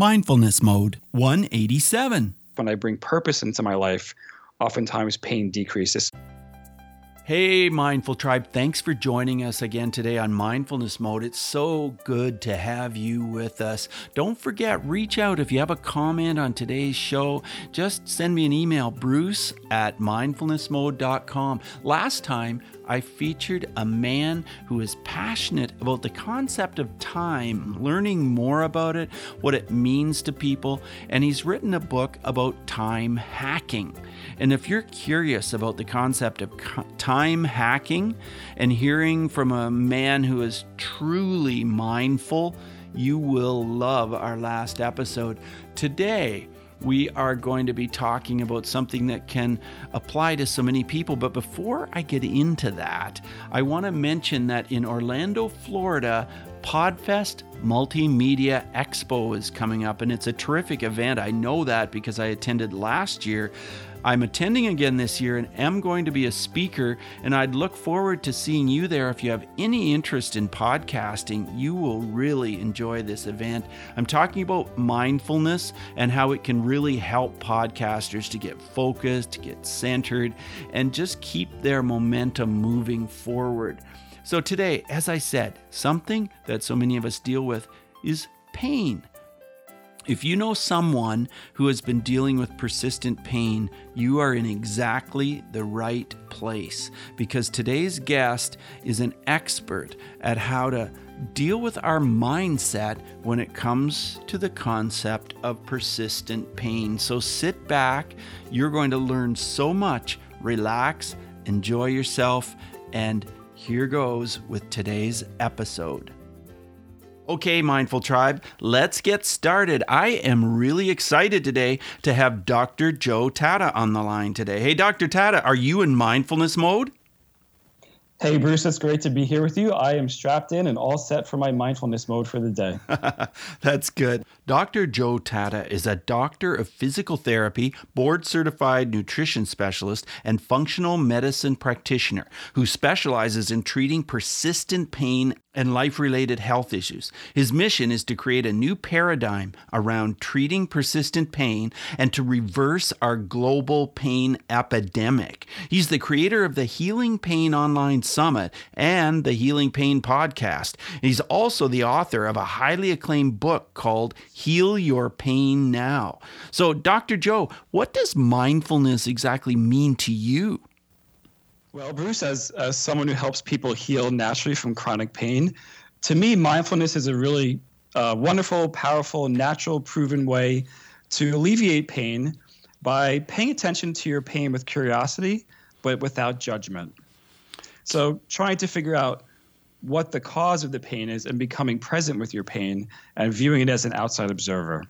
Mindfulness Mode 187. When I bring purpose into my life, oftentimes pain decreases. Hey, Mindful Tribe, thanks for joining us again today on Mindfulness Mode. It's so good to have you with us. Don't forget, reach out if you have a comment on today's show. Just send me an email, bruce at mindfulnessmode.com. Last time, I featured a man who is passionate about the concept of time, learning more about it, what it means to people, and he's written a book about time hacking. And if you're curious about the concept of time hacking and hearing from a man who is truly mindful, you will love our last episode. Today, we are going to be talking about something that can apply to so many people. But before I get into that, I want to mention that in Orlando, Florida, Podfest Multimedia Expo is coming up, and it's a terrific event. I know that because I attended last year. I'm attending again this year and am going to be a speaker, and I'd look forward to seeing you there. If you have any interest in podcasting, you will really enjoy this event. I'm talking about mindfulness and how it can really help podcasters to get focused, to get centered, and just keep their momentum moving forward. So, today, as I said, something that so many of us deal with is pain. If you know someone who has been dealing with persistent pain, you are in exactly the right place because today's guest is an expert at how to deal with our mindset when it comes to the concept of persistent pain. So sit back, you're going to learn so much. Relax, enjoy yourself, and here goes with today's episode. Okay, Mindful Tribe, let's get started. I am really excited today to have Dr. Joe Tatta on the line today. Hey, Dr. Tatta, are you in mindfulness mode? Hey, Bruce, it's great to be here with you. I am strapped in and all set for my mindfulness mode for the day. That's good. Dr. Joe Tatta is a doctor of physical therapy, board certified nutrition specialist, and functional medicine practitioner who specializes in treating persistent pain and life related health issues. His mission is to create a new paradigm around treating persistent pain and to reverse our global pain epidemic. He's the creator of the Healing Pain Online Summit and the Healing Pain Podcast. He's also the author of a highly acclaimed book called Heal Your Pain Now. So, Dr. Joe, what does mindfulness exactly mean to you? Well, Bruce, as, as someone who helps people heal naturally from chronic pain, to me, mindfulness is a really uh, wonderful, powerful, natural, proven way to alleviate pain by paying attention to your pain with curiosity, but without judgment. So, trying to figure out what the cause of the pain is and becoming present with your pain and viewing it as an outside observer.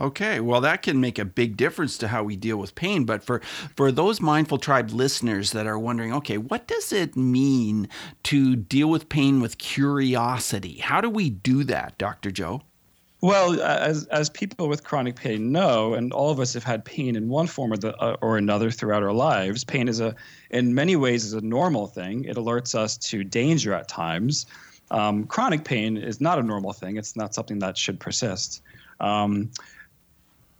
Okay, well, that can make a big difference to how we deal with pain. But for, for those Mindful Tribe listeners that are wondering, okay, what does it mean to deal with pain with curiosity? How do we do that, Dr. Joe? Well, as, as people with chronic pain know, and all of us have had pain in one form or, the, uh, or another throughout our lives, pain is a, in many ways, is a normal thing. It alerts us to danger at times. Um, chronic pain is not a normal thing. It's not something that should persist. Um,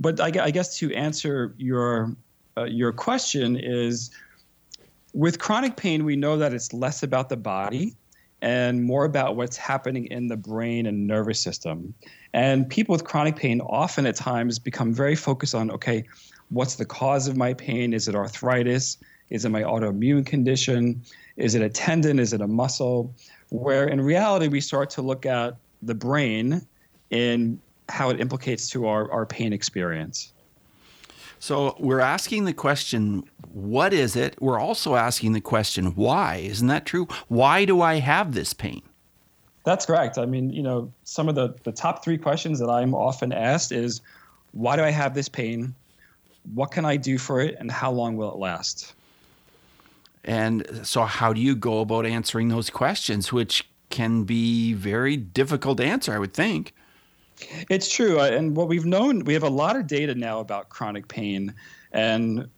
but I, I, guess to answer your uh, your question is with chronic pain we know that it's less about the body and more about what's happening in the brain and nervous system. And people with chronic pain often at times become very focused on okay what's the cause of my pain? Is it arthritis? Is it my autoimmune condition? Is it a tendon? Is it a muscle? Where in reality we start to look at the brain in how it implicates to our, our pain experience. So we're asking the question, what is it? We're also asking the question, why? Isn't that true? Why do I have this pain? That's correct. I mean, you know, some of the, the top three questions that I'm often asked is why do I have this pain? What can I do for it? And how long will it last? And so, how do you go about answering those questions, which can be very difficult to answer, I would think? It's true. Uh, and what we've known, we have a lot of data now about chronic pain. And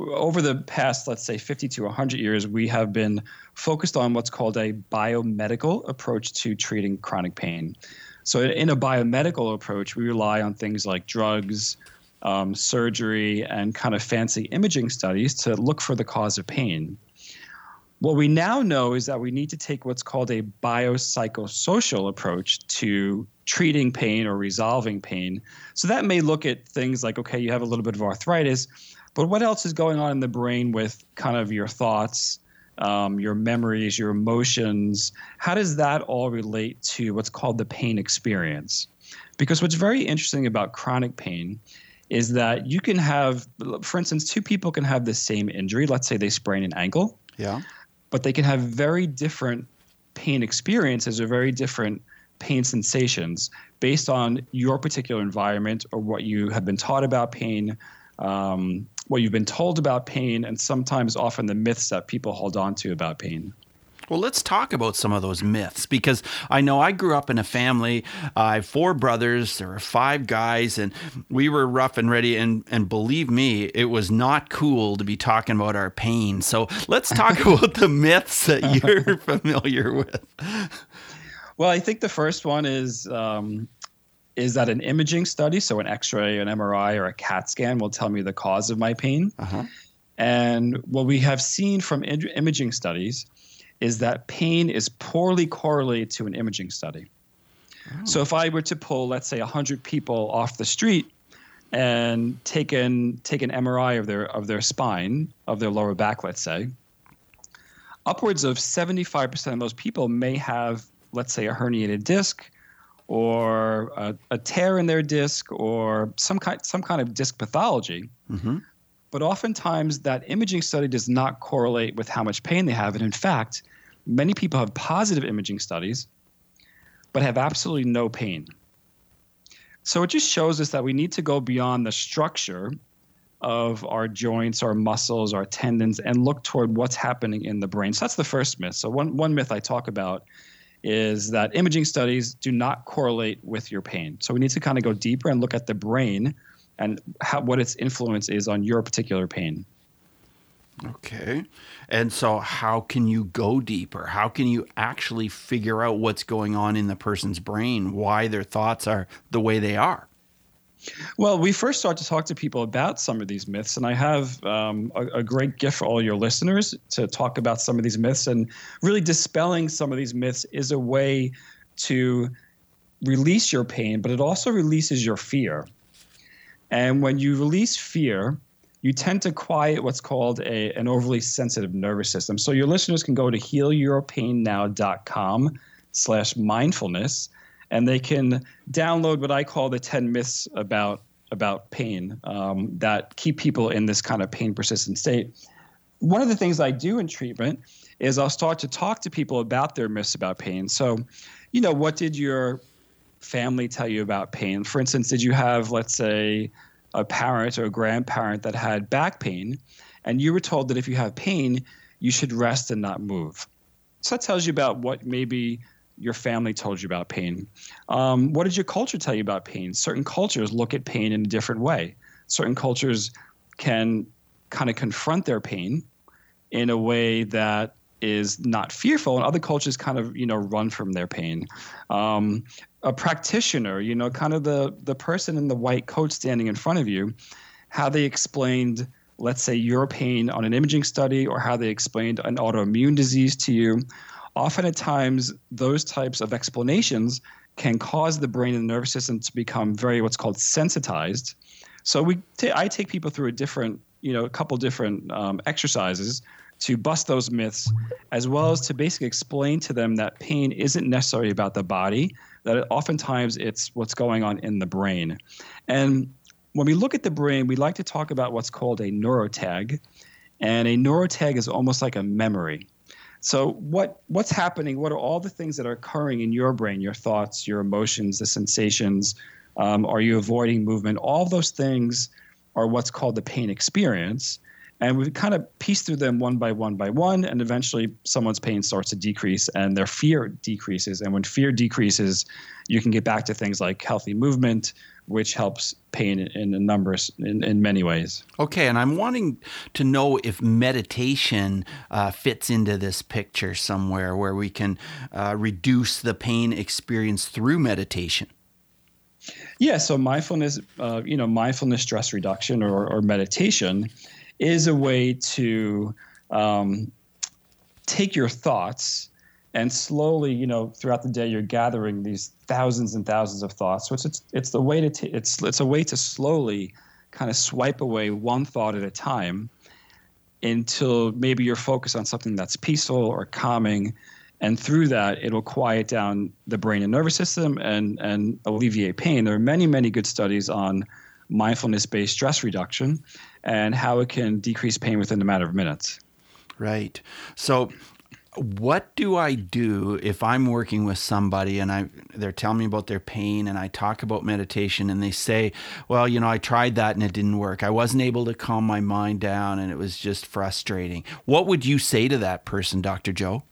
over the past, let's say, 50 to 100 years, we have been focused on what's called a biomedical approach to treating chronic pain. So, in a biomedical approach, we rely on things like drugs, um, surgery, and kind of fancy imaging studies to look for the cause of pain. What we now know is that we need to take what's called a biopsychosocial approach to treating pain or resolving pain. So that may look at things like, okay, you have a little bit of arthritis, but what else is going on in the brain with kind of your thoughts, um, your memories, your emotions? How does that all relate to what's called the pain experience? Because what's very interesting about chronic pain is that you can have, for instance, two people can have the same injury. Let's say they sprain an ankle. Yeah. But they can have very different pain experiences or very different pain sensations based on your particular environment or what you have been taught about pain, um, what you've been told about pain, and sometimes often the myths that people hold on to about pain. Well, let's talk about some of those myths because I know I grew up in a family. Uh, I have four brothers. There were five guys, and we were rough and ready. And, and believe me, it was not cool to be talking about our pain. So let's talk about the myths that you're familiar with. Well, I think the first one is um, is that an imaging study, so an X-ray, an MRI, or a CAT scan, will tell me the cause of my pain. Uh-huh. And what we have seen from imaging studies is that pain is poorly correlated to an imaging study. Oh. So if I were to pull, let's say, 100 people off the street and take an, take an MRI of their, of their spine, of their lower back, let's say, upwards of 75% of those people may have, let's say, a herniated disc or a, a tear in their disc or some kind, some kind of disc pathology. Mm-hmm. But oftentimes, that imaging study does not correlate with how much pain they have. And in fact, many people have positive imaging studies, but have absolutely no pain. So it just shows us that we need to go beyond the structure of our joints, our muscles, our tendons, and look toward what's happening in the brain. So that's the first myth. So one, one myth I talk about is that imaging studies do not correlate with your pain. So we need to kind of go deeper and look at the brain and how, what its influence is on your particular pain. Okay. And so, how can you go deeper? How can you actually figure out what's going on in the person's brain, why their thoughts are the way they are? Well, we first start to talk to people about some of these myths, and I have um, a, a, great gift for all your listeners to talk about some of these myths. And really, dispelling some of these myths is a way to release your pain, but it also releases your fear. And when you release fear, you tend to quiet what's called a, an overly sensitive nervous system. So your listeners can go to healyourpainnow.com slash mindfulness, and they can download what I call the 10 myths about, about pain um, that keep people in this kind of pain persistent state. One of the things I do in treatment is I'll start to talk to people about their myths about pain. So, you know, what did your family tell you about pain? For instance, did you have, let's say, a parent or a grandparent that had back pain, and you were told that if you have pain, you should rest and not move? So that tells you about what maybe your family told you about pain. Um, what did your culture tell you about pain? Certain cultures look at pain in a different way. Certain cultures can kind of confront their pain in a way that is not fearful, and other cultures kind of you know run from their pain. Um, a practitioner, you know, kind of the the person in the white coat standing in front of you, how they explained, let's say, your pain on an imaging study, or how they explained an autoimmune disease to you. Often, at times, those types of explanations can cause the brain and the nervous system to become very what's called sensitized. So we, t- I take people through a different, you know, a couple different um, exercises to bust those myths, as well as to basically explain to them that pain isn't necessarily about the body, that oftentimes it's what's going on in the brain. And when we look at the brain, we like to talk about what's called a neurotag. And a neurotag is almost like a memory. So what what's happening? What are all the things that are occurring in your brain? Your thoughts, your emotions, the sensations. Um, are you avoiding movement? All those things are what's called the pain experience. And we kind of piece through them one by one by one, and eventually someone's pain starts to decrease and their fear decreases. And when fear decreases, you can get back to things like healthy movement, which helps pain in a number in, in many ways. Okay, and I'm wanting to know if meditation uh, fits into this picture somewhere where we can uh, reduce the pain experience through meditation. Yeah, so mindfulness, uh, you know, mindfulness stress reduction or, or meditation is a way to um, take your thoughts and slowly, you know, throughout the day, you're gathering these thousands and thousands of thoughts. So it's it's, it's the way to t- it's it's a way to slowly kind of swipe away one thought at a time until maybe you're focused on something that's peaceful or calming and through that it'll quiet down the brain and nervous system and and alleviate pain there are many many good studies on mindfulness based stress reduction and how it can decrease pain within a matter of minutes right so what do I do if I'm working with somebody and I they're telling me about their pain and I talk about meditation and they say, "Well, you know, I tried that and it didn't work. I wasn't able to calm my mind down and it was just frustrating." What would you say to that person, Dr. Joe?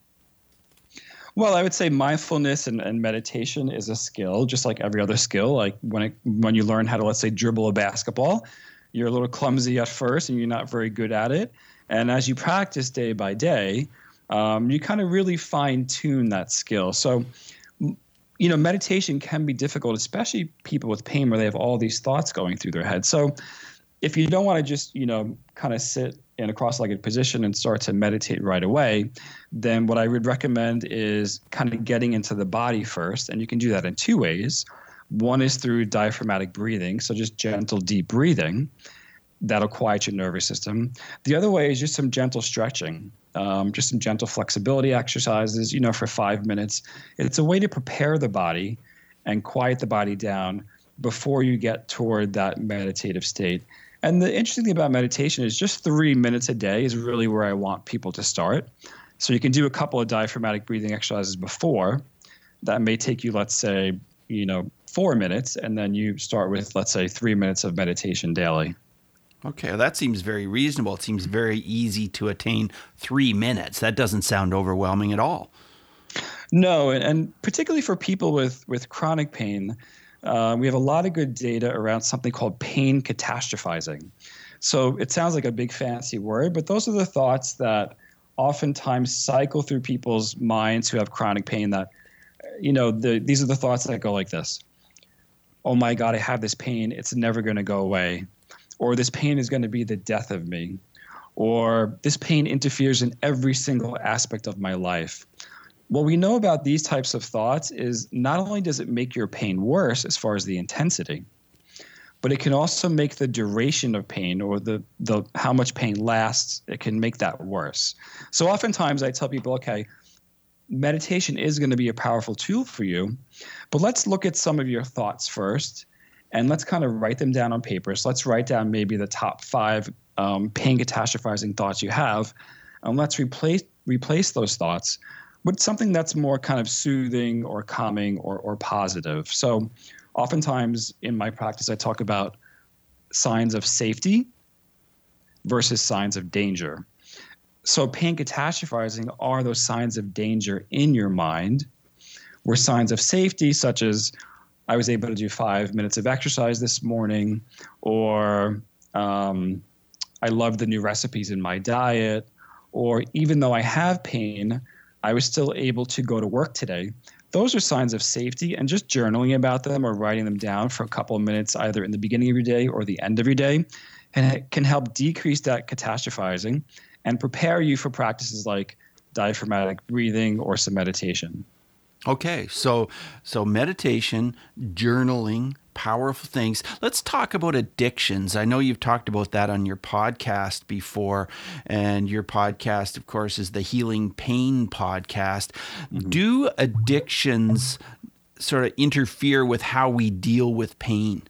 Well, I would say mindfulness and, and meditation is a skill, just like every other skill. Like when it, when you learn how to, let's say, dribble a basketball, you're a little clumsy at first and you're not very good at it. And as you practice day by day, um, you kind of really fine tune that skill. So, you know, meditation can be difficult, especially people with pain where they have all these thoughts going through their head. So, if you don't want to just, you know, kind of sit in a cross-legged position and start to meditate right away, then what I would recommend is kind of getting into the body first, and you can do that in two ways. One is through diaphragmatic breathing, so just gentle deep breathing. That'll quiet your nervous system. The other way is just some gentle stretching, um, just some gentle flexibility exercises, you know, for five minutes. It's a way to prepare the body and quiet the body down before you get toward that meditative state. And the interesting thing about meditation is just three minutes a day is really where I want people to start. So you can do a couple of diaphragmatic breathing exercises before. That may take you, let's say, you know, four minutes, and then you start with, let's say, three minutes of meditation daily. Okay, well, that seems very reasonable. It seems very easy to attain three minutes. That doesn't sound overwhelming at all. No, and, and particularly for people with with chronic pain, uh, we have a lot of good data around something called pain catastrophizing. So it sounds like a big fancy word, but those are the thoughts that oftentimes cycle through people's minds who have chronic pain. That you know, the, these are the thoughts that go like this: "Oh my God, I have this pain. It's never going to go away." or this pain is going to be the death of me, or this pain interferes in every single aspect of my life. What we know about these types of thoughts is not only does it make your pain worse as far as the intensity, but it can also make the duration of pain or the, the how much pain lasts, it can make that worse. So oftentimes I tell people, okay, meditation is going to be a powerful tool for you, but let's look at some of your thoughts first and let's kind of write them down on paper. So let's write down maybe the top five um, pain catastrophizing thoughts you have, and let's replace replace those thoughts with something that's more kind of soothing or calming or, or positive. So, oftentimes in my practice, I talk about signs of safety versus signs of danger. So, pain catastrophizing are those signs of danger in your mind, where signs of safety, such as I was able to do five minutes of exercise this morning, or um, I love the new recipes in my diet, or even though I have pain, I was still able to go to work today. Those are signs of safety, and just journaling about them or writing them down for a couple of minutes, either in the beginning of your day or the end of your day, and it can help decrease that catastrophizing and prepare you for practices like diaphragmatic breathing or some meditation. Okay, so so meditation, journaling, powerful things. Let's talk about addictions. I know you've talked about that on your podcast before, and your podcast, of course, is the Healing Pain podcast. Mm-hmm. Do addictions sort of interfere with how we deal with pain?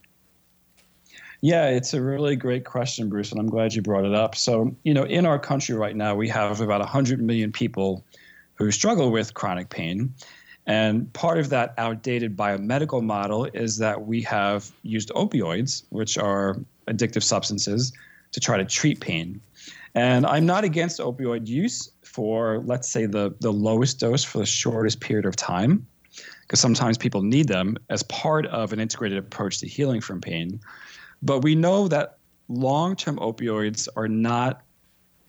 Yeah, it's a really great question, Bruce, and I'm glad you brought it up. So, you know, in our country right now, we have about 100 million people who struggle with chronic pain. And part of that outdated biomedical model is that we have used opioids, which are addictive substances, to try to treat pain. And I'm not against opioid use for, let's say, the, the lowest dose for the shortest period of time, because sometimes people need them as part of an integrated approach to healing from pain. But we know that long term opioids are not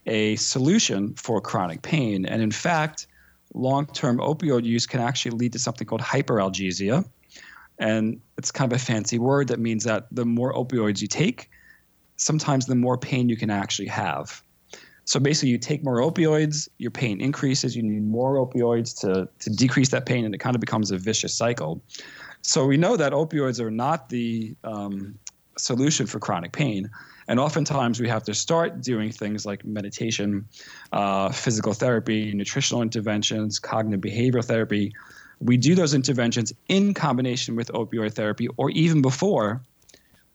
a solution for chronic pain. And in fact, long term opioid use can actually lead to something called hyperalgesia. And it's kind of a fancy word that means that the more opioids you take, sometimes the more pain you can actually have. So basically, you take more opioids, your pain increases. You need more opioids to, to decrease that pain, and it kind of becomes a vicious cycle. So we know that opioids are not the um, solution for chronic pain. And oftentimes we have to start doing things like meditation, uh, physical therapy, nutritional interventions, cognitive behavioral therapy. We do those interventions in combination with opioid therapy or even before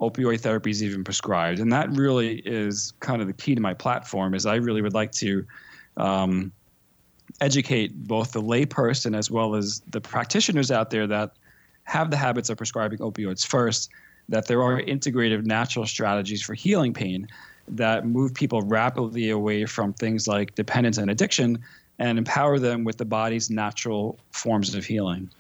opioid therapy is even prescribed. And that really is kind of the key to my platform is I really would like to um, educate both the layperson as well as the practitioners out there that have the habits of prescribing opioids first that there are integrative natural strategies for healing pain that move people rapidly away from things like dependence and addiction and empower them with the body's natural forms of healing.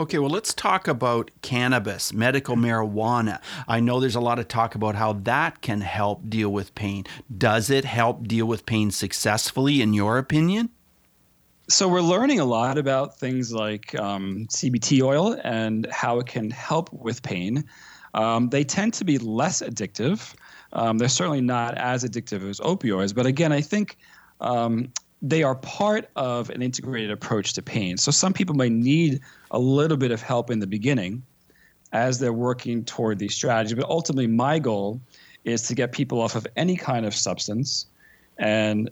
Okay, well, let's talk about cannabis, medical marijuana. I know there's a lot of talk about how that can help deal with pain. Does it help deal with pain successfully, in your opinion? So, we're learning a lot about things like um, CBD oil and how it can help with pain. Um, they tend to be less addictive. Um, they're certainly not as addictive as opioids, but again, I think um, they are part of an integrated approach to pain. So some people may need a little bit of help in the beginning as they're working toward these strategies, but ultimately, my goal is to get people off of any kind of substance and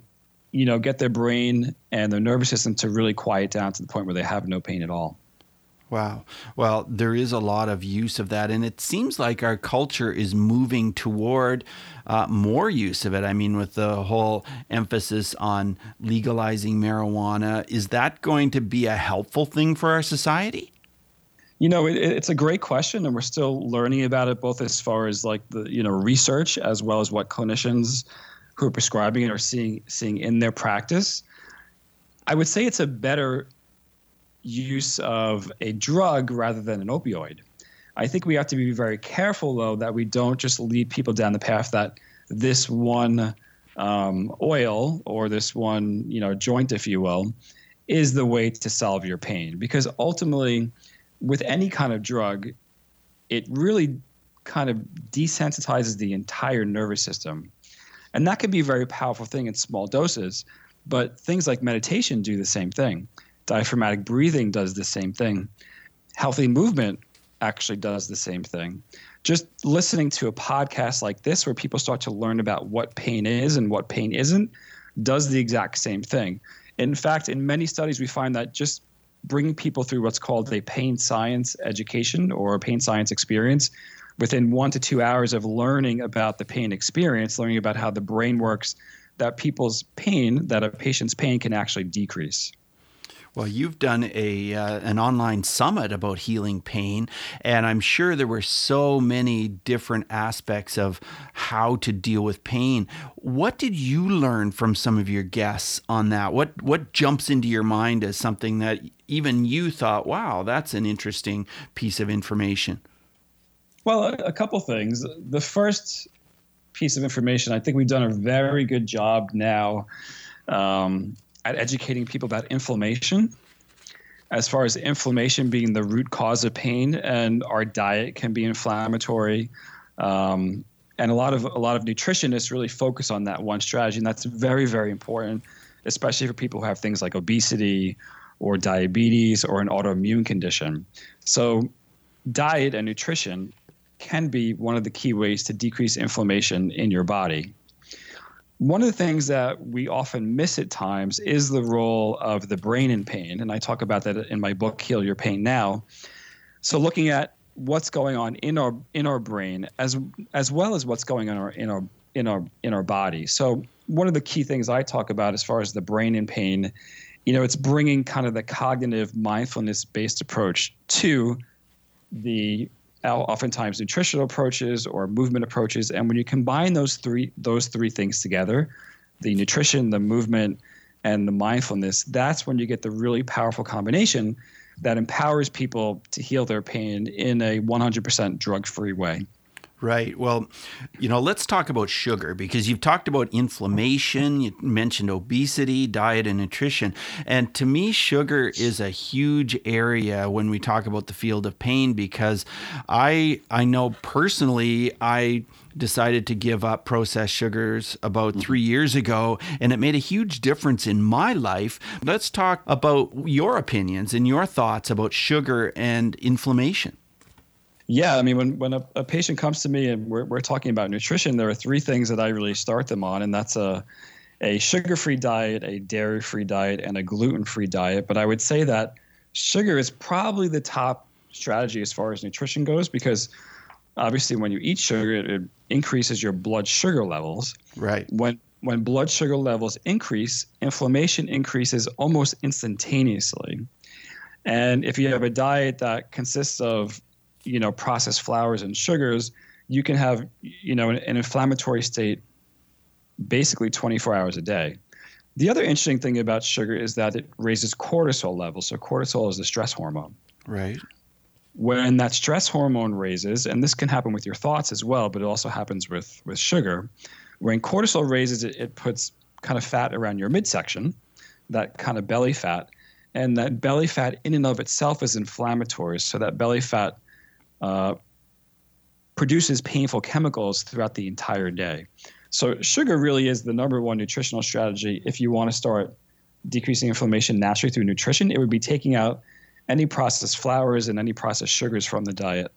you know get their brain and their nervous system to really quiet down to the point where they have no pain at all Wow. Well, there is a lot of use of that. And it seems like our culture is moving toward uh, more use of it. I mean, with the whole emphasis on legalizing marijuana, is that going to be a helpful thing for our society? You know, it, it's a great question, and we're still learning about it, both as far as like the you know research as well as what clinicians who are prescribing it are seeing seeing in their practice. I would say it's a better use of a drug rather than an opioid. I think we have to be very careful, though, that we don't just lead people down the path that this one um, oil or this one, you know, joint, if you will, is the way to solve your pain. Because ultimately, with any kind of drug, it really kind of desensitizes the entire nervous system. And that can be a very powerful thing in small doses. But things like meditation do the same thing. Diaphragmatic breathing does the same thing. Healthy movement actually does the same thing. Just listening to a podcast like this, where people start to learn about what pain is and what pain isn't, does the exact same thing. In fact, in many studies, we find that just bringing people through what's called a pain science education or a pain science experience within one to two hours of learning about the pain experience, learning about how the brain works, that people's pain, that a patient's pain can actually decrease. Well, you've done a uh, an online summit about healing pain, and I'm sure there were so many different aspects of how to deal with pain. What did you learn from some of your guests on that? What what jumps into your mind as something that even you thought, "Wow, that's an interesting piece of information"? Well, a, a couple things. The first piece of information, I think we've done a very good job now. Um, at educating people about inflammation. As far as inflammation being the root cause of pain and our diet can be inflammatory um, and a lot of a lot of nutritionists really focus on that one strategy and that's very very important especially for people who have things like obesity or diabetes or an autoimmune condition. So diet and nutrition can be one of the key ways to decrease inflammation in your body one of the things that we often miss at times is the role of the brain in pain. And I talk about that in my book, Heal Your Pain Now. So looking at what's going on in our in our brain as as well as what's going on in our in our in our body. So one of the key things I talk about as far as the brain in pain, you know, it's bringing kind of the cognitive mindfulness based approach to the oftentimes nutritional approaches or movement approaches. And when you combine those three those three things together, the nutrition, the movement, and the mindfulness, that's when you get the really powerful combination that empowers people to heal their pain in a 100% drug-free way. Right. Well, you know, let's talk about sugar because you've talked about inflammation, you mentioned obesity, diet, and nutrition. And to me, sugar is a huge area when we talk about the field of pain because I I know personally I decided to give up processed sugars about mm-hmm. three years ago, and it made a huge difference in my life. Let's talk about your opinions and your thoughts about sugar and inflammation. Yeah, I mean, when when a, a patient comes to me and we're we're talking about nutrition, there are three things that I really start them on, and that's a a sugar-free diet, a dairy-free diet, and a gluten-free diet. But I would say that sugar is probably the top strategy as far as nutrition goes because obviously when you eat sugar, it, it increases your blood sugar levels. Right. When when blood sugar levels increase, inflammation increases almost instantaneously. And if you have a diet that consists of you know processed flours and sugars, you can have you know an, an inflammatory state basically 24 hours a day. The other interesting thing about sugar is that it raises cortisol levels. So cortisol is the stress hormone. Right. When that stress hormone raises, and this can happen with your thoughts as well, but it also happens with with sugar. When cortisol raises, it, it puts kind of fat around your midsection, that kind of belly fat, and that belly fat in and of itself is inflammatory. So that belly fat uh, produces painful chemicals throughout the entire day. So, sugar really is the number one nutritional strategy if you want to start decreasing inflammation naturally through nutrition. It would be taking out any processed flours and any processed sugars from the diet.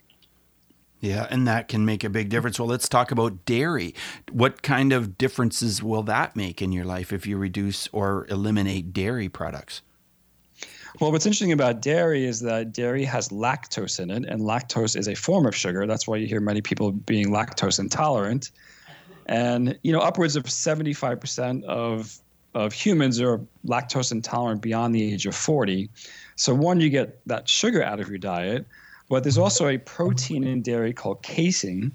Yeah, and that can make a big difference. Well, let's talk about dairy. What kind of differences will that make in your life if you reduce or eliminate dairy products? Well, what's interesting about dairy is that dairy has lactose in it, and lactose is a form of sugar. That's why you hear many people being lactose intolerant. And you know, upwards of 75% of of humans are lactose intolerant beyond the age of 40. So one, you get that sugar out of your diet, but there's also a protein in dairy called casein,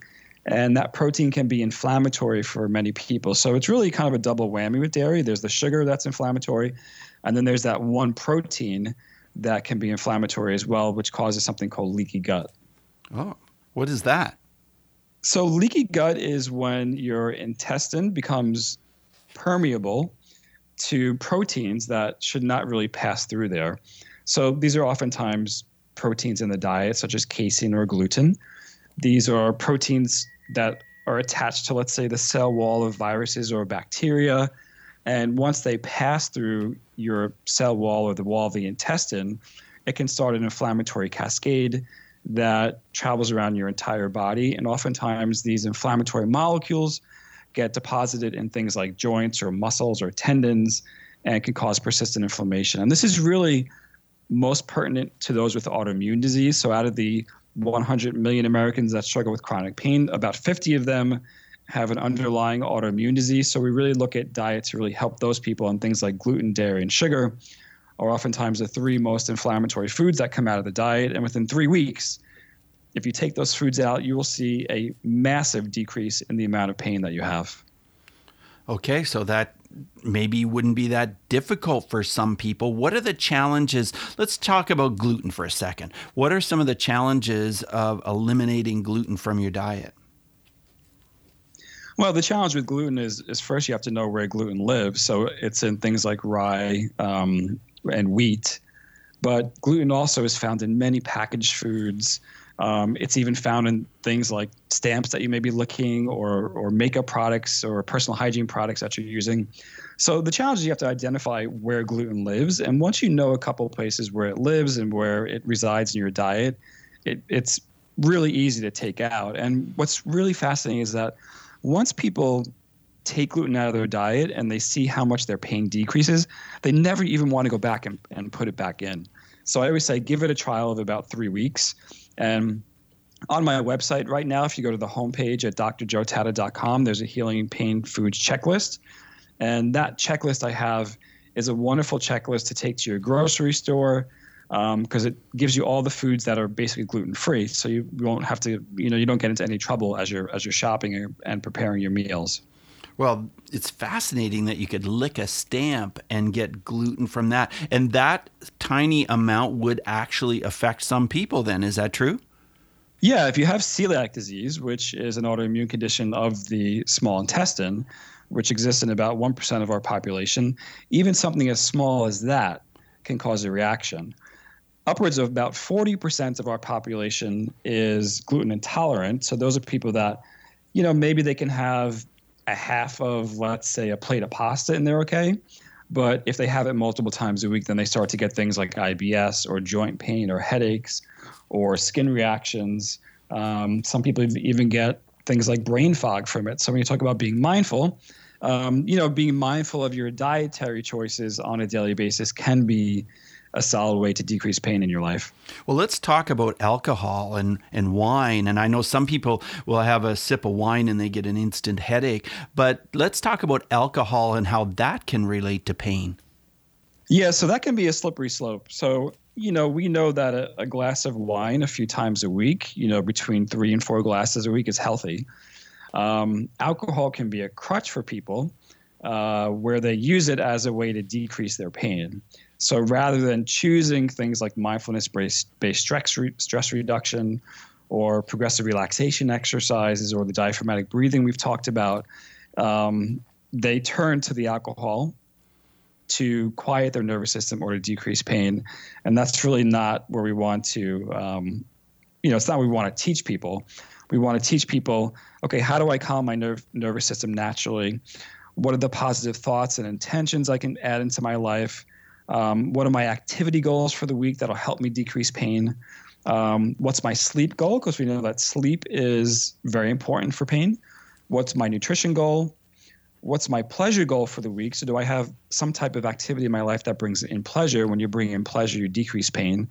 and that protein can be inflammatory for many people. So it's really kind of a double whammy with dairy. There's the sugar that's inflammatory, and then there's that one protein that can be inflammatory as well, which causes something called leaky gut. Oh, what is that? So, leaky gut is when your intestine becomes permeable to proteins that should not really pass through there. So, these are oftentimes proteins in the diet, such as casein or gluten. These are proteins that are attached to, let's say, the cell wall of viruses or bacteria. And once they pass through your cell wall or the wall of the intestine, it can start an inflammatory cascade that travels around your entire body. And oftentimes, these inflammatory molecules get deposited in things like joints or muscles or tendons and can cause persistent inflammation. And this is really most pertinent to those with autoimmune disease. So, out of the 100 million Americans that struggle with chronic pain, about 50 of them have an underlying autoimmune disease. So we really look at diet to really help those people, and things like gluten, dairy, and sugar are oftentimes the three most inflammatory foods that come out of the diet. And within three weeks, if you take those foods out, you will see a massive decrease in the amount of pain that you have. Okay, so that maybe wouldn't be that difficult for some people. What are the challenges? Let's talk about gluten for a second. What are some of the challenges of eliminating gluten from your diet? Well, the challenge with gluten is, is first you have to know where gluten lives. So it's in things like rye um, and wheat. But gluten also is found in many packaged foods. Um, it's even found in things like stamps that you may be licking or, or makeup products or personal hygiene products that you're using. So the challenge is you have to identify where gluten lives. And once you know a couple places where it lives and where it resides in your diet, it, it's really easy to take out. And what's really fascinating is that once people take gluten out of their diet and they see how much their pain decreases, they never even want to go back and, and put it back in. So I always say give it a trial of about three weeks. And on my website right now, if you go to the homepage at drjoetatta.com, there's a healing pain foods checklist. And that checklist I have is a wonderful checklist to take to your grocery store, because um, it gives you all the foods that are basically gluten free. So you won't have to, you know, you don't get into any trouble as you're as you're shopping and preparing your meals. Well, it's fascinating that you could lick a stamp and get gluten from that, and that tiny amount would actually affect some people. Then is that true? Yeah, if you have celiac disease, which is an autoimmune condition of the small intestine, which exists in about 1% of our population, even something as small as that can cause a reaction upwards of about 40% of our population is gluten intolerant. So those are people that, you know, maybe they can have a half of, let's say, a plate of pasta and they're okay. But if they have it multiple times a week, then they start to get things like IBS or joint pain or headaches or skin reactions. Um, some people even get things like brain fog from it. So when you talk about being mindful, um, you know, being mindful of your dietary choices on a daily basis can be a solid way to decrease pain in your life. Well, let's talk about alcohol and, and wine. And I know some people will have a sip of wine and they get an instant headache, but let's talk about alcohol and how that can relate to pain. Yeah, so that can be a slippery slope. So, you know, we know that a, a glass of wine a few times a week, you know, between three and four glasses a week is healthy. Um, alcohol can be a crutch for people uh, where they use it as a way to decrease their pain. So rather than choosing things like mindfulness based stress, re- stress reduction or progressive relaxation exercises or the diaphragmatic breathing we've talked about, um, they turn to the alcohol to quiet their nervous system or to decrease pain. And that's really not where we want to, um, you know, it's not we want to teach people. We want to teach people, okay, how do I calm my nerve, nervous system naturally? What are the positive thoughts and intentions I can add into my life? Um, what are my activity goals for the week that'll help me decrease pain? Um, what's my sleep goal? Because we know that sleep is very important for pain. What's my nutrition goal? What's my pleasure goal for the week? So, do I have some type of activity in my life that brings in pleasure? When you bring in pleasure, you decrease pain.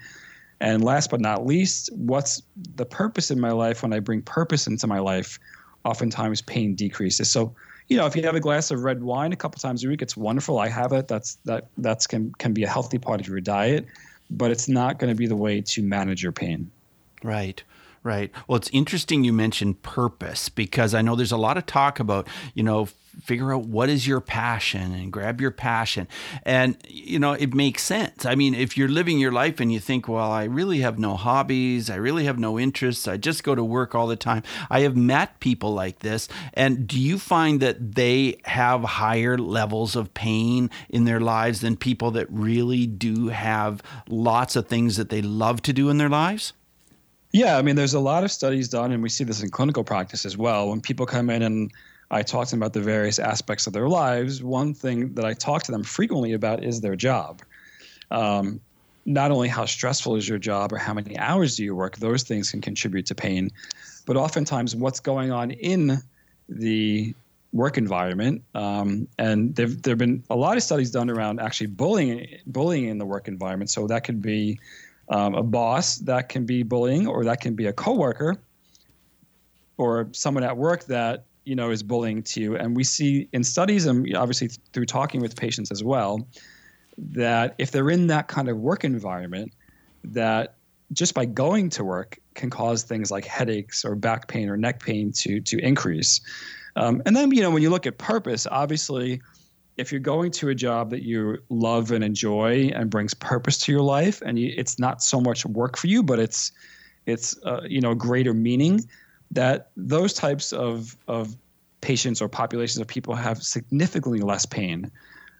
And last but not least, what's the purpose in my life? When I bring purpose into my life, oftentimes pain decreases. So, you know, if you have a glass of red wine a couple times a week, it's wonderful. I have it. That's that that's can can be a healthy part of your diet, but it's not going to be the way to manage your pain. Right. Right. Well, it's interesting you mentioned purpose because I know there's a lot of talk about, you know, figure out what is your passion and grab your passion. And, you know, it makes sense. I mean, if you're living your life and you think, well, I really have no hobbies, I really have no interests, I just go to work all the time. I have met people like this. And do you find that they have higher levels of pain in their lives than people that really do have lots of things that they love to do in their lives? Yeah, I mean, there's a lot of studies done, and we see this in clinical practice as well. When people come in and I talk to them about the various aspects of their lives, one thing that I talk to them frequently about is their job. Um, not only how stressful is your job or how many hours do you work, those things can contribute to pain, but oftentimes what's going on in the work environment. Um, and there have been a lot of studies done around actually bullying, bullying in the work environment. So that could be um, a boss that can be bullying, or that can be a coworker, or someone at work that you know is bullying to you. And we see in studies, and obviously through talking with patients as well, that if they're in that kind of work environment, that just by going to work can cause things like headaches or back pain or neck pain to to increase. Um, and then you know when you look at purpose, obviously if you're going to a job that you love and enjoy and brings purpose to your life and you, it's not so much work for you but it's it's uh, you know greater meaning that those types of of patients or populations of people have significantly less pain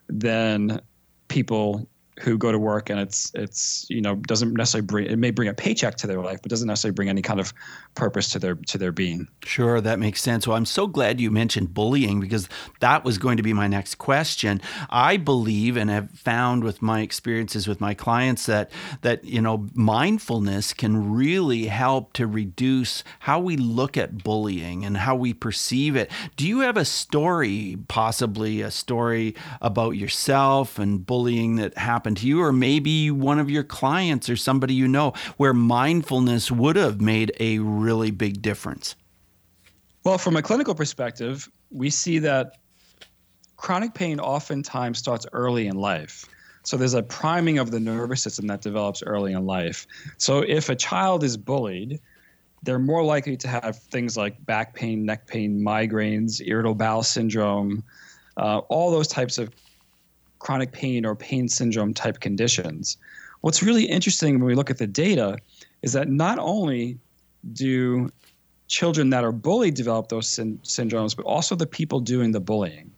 than people who go to work and it's it's you know doesn't necessarily bring it may bring a paycheck to their life but doesn't necessarily bring any kind of purpose to their to their being. Sure that makes sense. Well i'm so glad you mentioned bullying because that was going to be my next question. I believe and have found with my experiences with my clients that that you know mindfulness can really help to reduce how we look at bullying and how we perceive it. Do you have a story possibly a story about yourself and bullying that happened happened to you, or maybe one of your clients or somebody you know, where mindfulness would have made a really big difference? Well, from a clinical perspective, we see that chronic pain oftentimes starts early in life. So there's a priming of the nervous system that develops early in life. So if a child is bullied, they're more likely to have things like back pain, neck pain, migraines, irritable bowel syndrome, uh, all those types of chronic pain or pain syndrome type conditions. What's really interesting when we look at the data is that not only do children that are bullied develop those syn- syndromes, but also the people doing the bullying.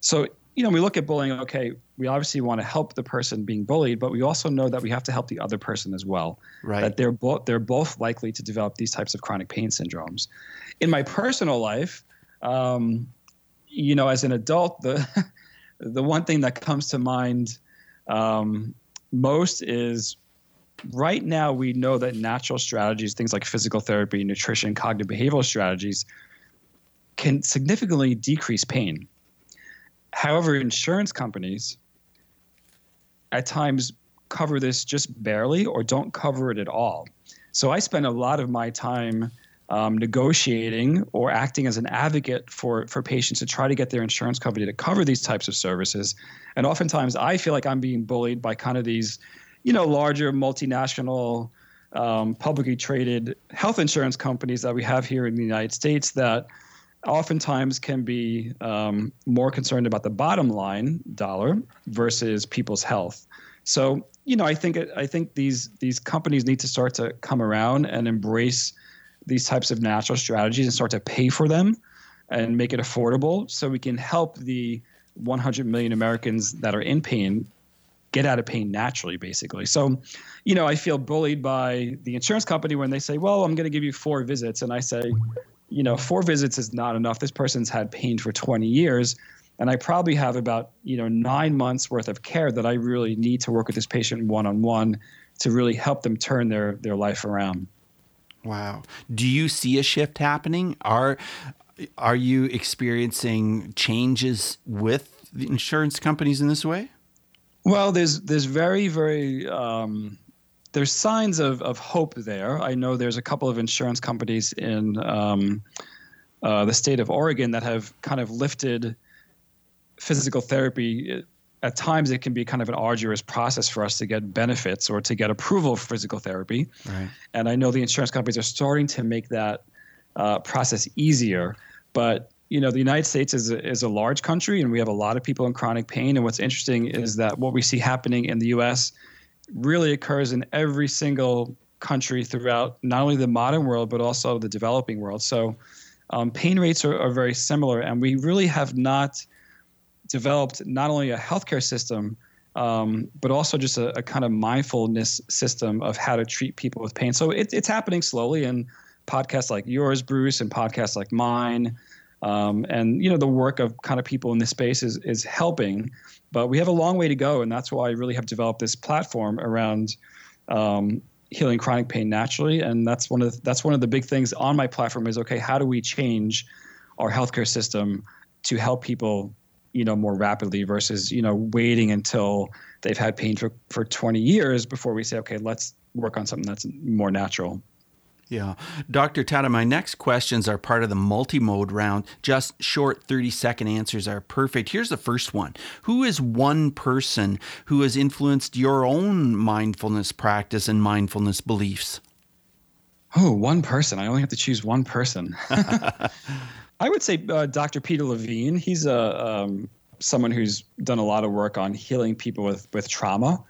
So, you know, we look at bullying, okay, we obviously want to help the person being bullied, but we also know that we have to help the other person as well. Right. That they're both they're both likely to develop these types of chronic pain syndromes. In my personal life, um, you know, as an adult, the the one thing that comes to mind um, most is right now we know that natural strategies, things like physical therapy, nutrition, cognitive behavioral strategies, can significantly decrease pain. However, insurance companies at times cover this just barely or don't cover it at all. So I spend a lot of my time um, negotiating or acting as an advocate for, for patients to try to get their insurance company to cover these types of services. And oftentimes I feel like I'm being bullied by kind of these, you know, larger multinational, um, publicly traded health insurance companies that we have here in the United States that oftentimes can be um, more concerned about the bottom line dollar versus people's health. So, you know, I think I think these these companies need to start to come around and embrace these types of natural strategies and start to pay for them and make it affordable so we can help the 100 million Americans that are in pain get out of pain naturally, basically. So, you know, I feel bullied by the insurance company when they say, well, I'm going to give you four visits. And I say, you know, four visits is not enough. This person's had pain for 20 years. And I probably have about, you know, nine months worth of care that I really need to work with this patient one on one to really help them turn their, their life around. Wow. Do you see a shift happening? Are are you experiencing changes with the insurance companies in this way? Well, there's there's very very um, there's signs of of hope there. I know there's a couple of insurance companies in um, uh, the state of Oregon that have kind of lifted physical therapy at times it can be kind of an arduous process for us to get benefits or to get approval for physical therapy. Right. And I know the insurance companies are starting to make that uh, process easier. But you know, the United States is a, is a large country, and we have a lot of people in chronic pain. And what's interesting is that what we see happening in the U.S. really occurs in every single country throughout not only the modern world but also the developing world. So um, pain rates are, are very similar, and we really have not developed not only a healthcare system, um, but also just a, a, kind of mindfulness system of how to treat people with pain. So it, it's happening slowly, and podcasts like yours, Bruce, and podcasts like mine, um, and you know the work of kind of people in this space is is helping. But we have a long way to go, and that's why I really have developed this platform around. Um, healing chronic pain naturally and that's one of the, that's one of the big things on my platform is okay how do we change our healthcare system to help people you know more rapidly versus you know waiting until they've had pain for, for 20 years before we say okay let's work on something that's more natural yeah. Dr. Tatta, my next questions are part of the multi-mode round. Just short 30 second answers are perfect. Here's the first one. Who is one person who has influenced your own mindfulness practice and mindfulness beliefs? Oh, one person. I only have to choose one person. I would say uh, Dr. Peter Levine. He's a um, someone who's done a lot of work on healing people with with trauma,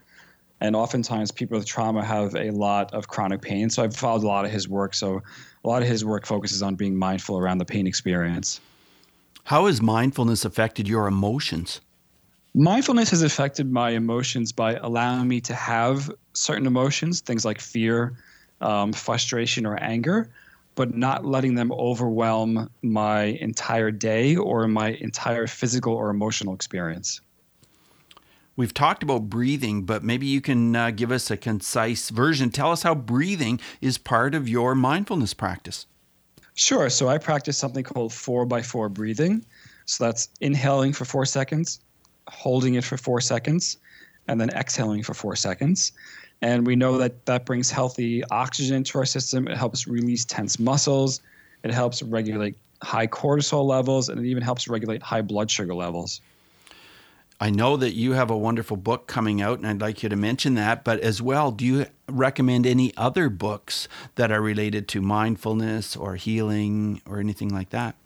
and oftentimes people with trauma have a lot of chronic pain. So I've followed a lot of his work. So a lot of his work focuses on being mindful around the pain experience. How has mindfulness affected your emotions? Mindfulness has affected my emotions by allowing me to have certain emotions, things like fear, um, frustration, or anger but not letting them overwhelm my entire day or my entire physical or emotional experience. We've talked about breathing, but maybe you can uh, give us a concise version. Tell us how breathing is part of your mindfulness practice. Sure. So I practice something called four by four breathing. So that's inhaling for four seconds, holding it for four seconds, and then exhaling for four seconds. And we know that that brings healthy oxygen to our system. It helps release tense muscles. It helps regulate high cortisol levels, and it even helps regulate high blood sugar levels. I know that you have a wonderful book coming out, and I'd like you to mention that. But as well, do you recommend any other books that are related to mindfulness or healing or anything like that?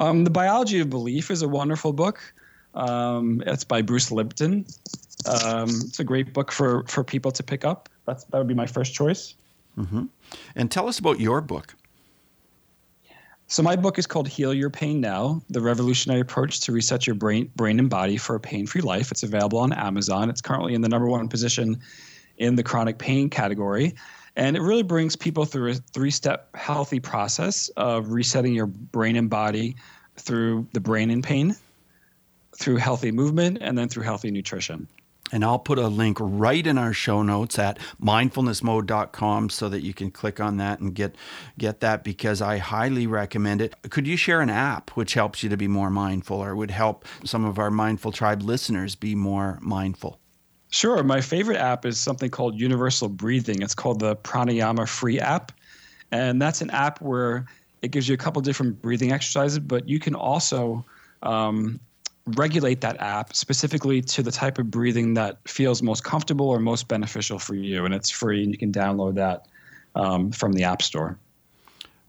Um, the Biology of Belief is a wonderful book. Um, it's by Bruce Lipton. Um, it's a great book for, for people to pick up. That's, that would be my first choice. Mm-hmm. And tell us about your book. So my book is called Heal Your Pain Now: The Revolutionary Approach to Reset Your Brain, Brain and Body for a Pain-Free Life. It's available on Amazon. It's currently in the number one position in the chronic pain category. And it really brings people through a three-step healthy process of resetting your brain and body through the brain and pain, through healthy movement, and then through healthy nutrition. And I'll put a link right in our show notes at mindfulnessmode.com so that you can click on that and get get that because I highly recommend it. Could you share an app which helps you to be more mindful or would help some of our mindful tribe listeners be more mindful? Sure. My favorite app is something called Universal Breathing. It's called the Pranayama Free app. And that's an app where it gives you a couple different breathing exercises, but you can also um, regulate that app specifically to the type of breathing that feels most comfortable or most beneficial for you. And it's free, and you can download that um, from the App Store.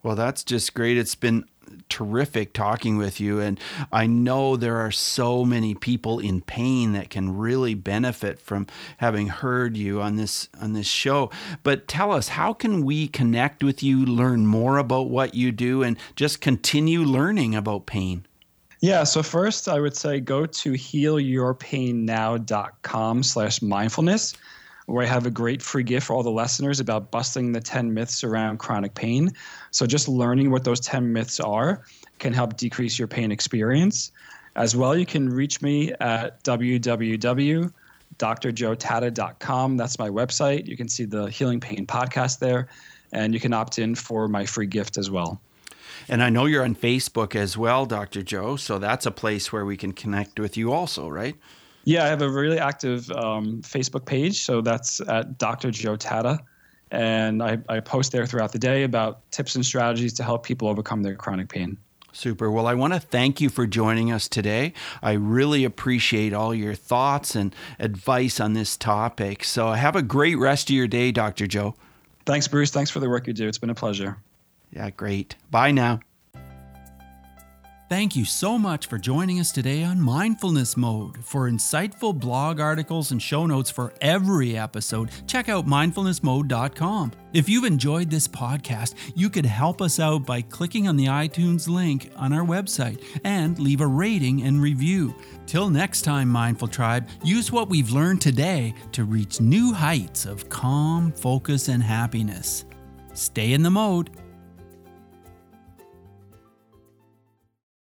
Well, that's just great. It's been terrific talking with you. And I know there are so many people in pain that can really benefit from having heard you on this on this show. But tell us, how can we connect with you, learn more about what you do, and just continue learning about pain? Yeah, so first I would say go to healyourpainnow.com slash mindfulness, where I have a great free gift for all the listeners about busting the 10 myths around chronic pain. So just learning what those 10 myths are can help decrease your pain experience. As well, you can reach me at www.drjoetatta.com. That's my website. You can see the Healing Pain podcast there, and you can opt in for my free gift as well. And I know you're on Facebook as well, Dr. Joe. So that's a place where we can connect with you also, right? Yeah, I have a really active um, Facebook page. So that's at Dr. Joe Tatta. And I, I post there throughout the day about tips and strategies to help people overcome their chronic pain. Super. Well, I want to thank you for joining us today. I really appreciate all your thoughts and advice on this topic. So have a great rest of your day, Dr. Joe. Thanks, Bruce. Thanks for the work you do. It's been a pleasure. Yeah, great. Bye now. Thank you so much for joining us today on Mindfulness Mode. For insightful blog articles and show notes for every episode, check out mindfulnessmode.com. If you've enjoyed this podcast, you could help us out by clicking on the iTunes link on our website and leave a rating and review. Till next time, Mindful Tribe, use what we've learned today to reach new heights of calm, focus, and happiness. Stay in the mode.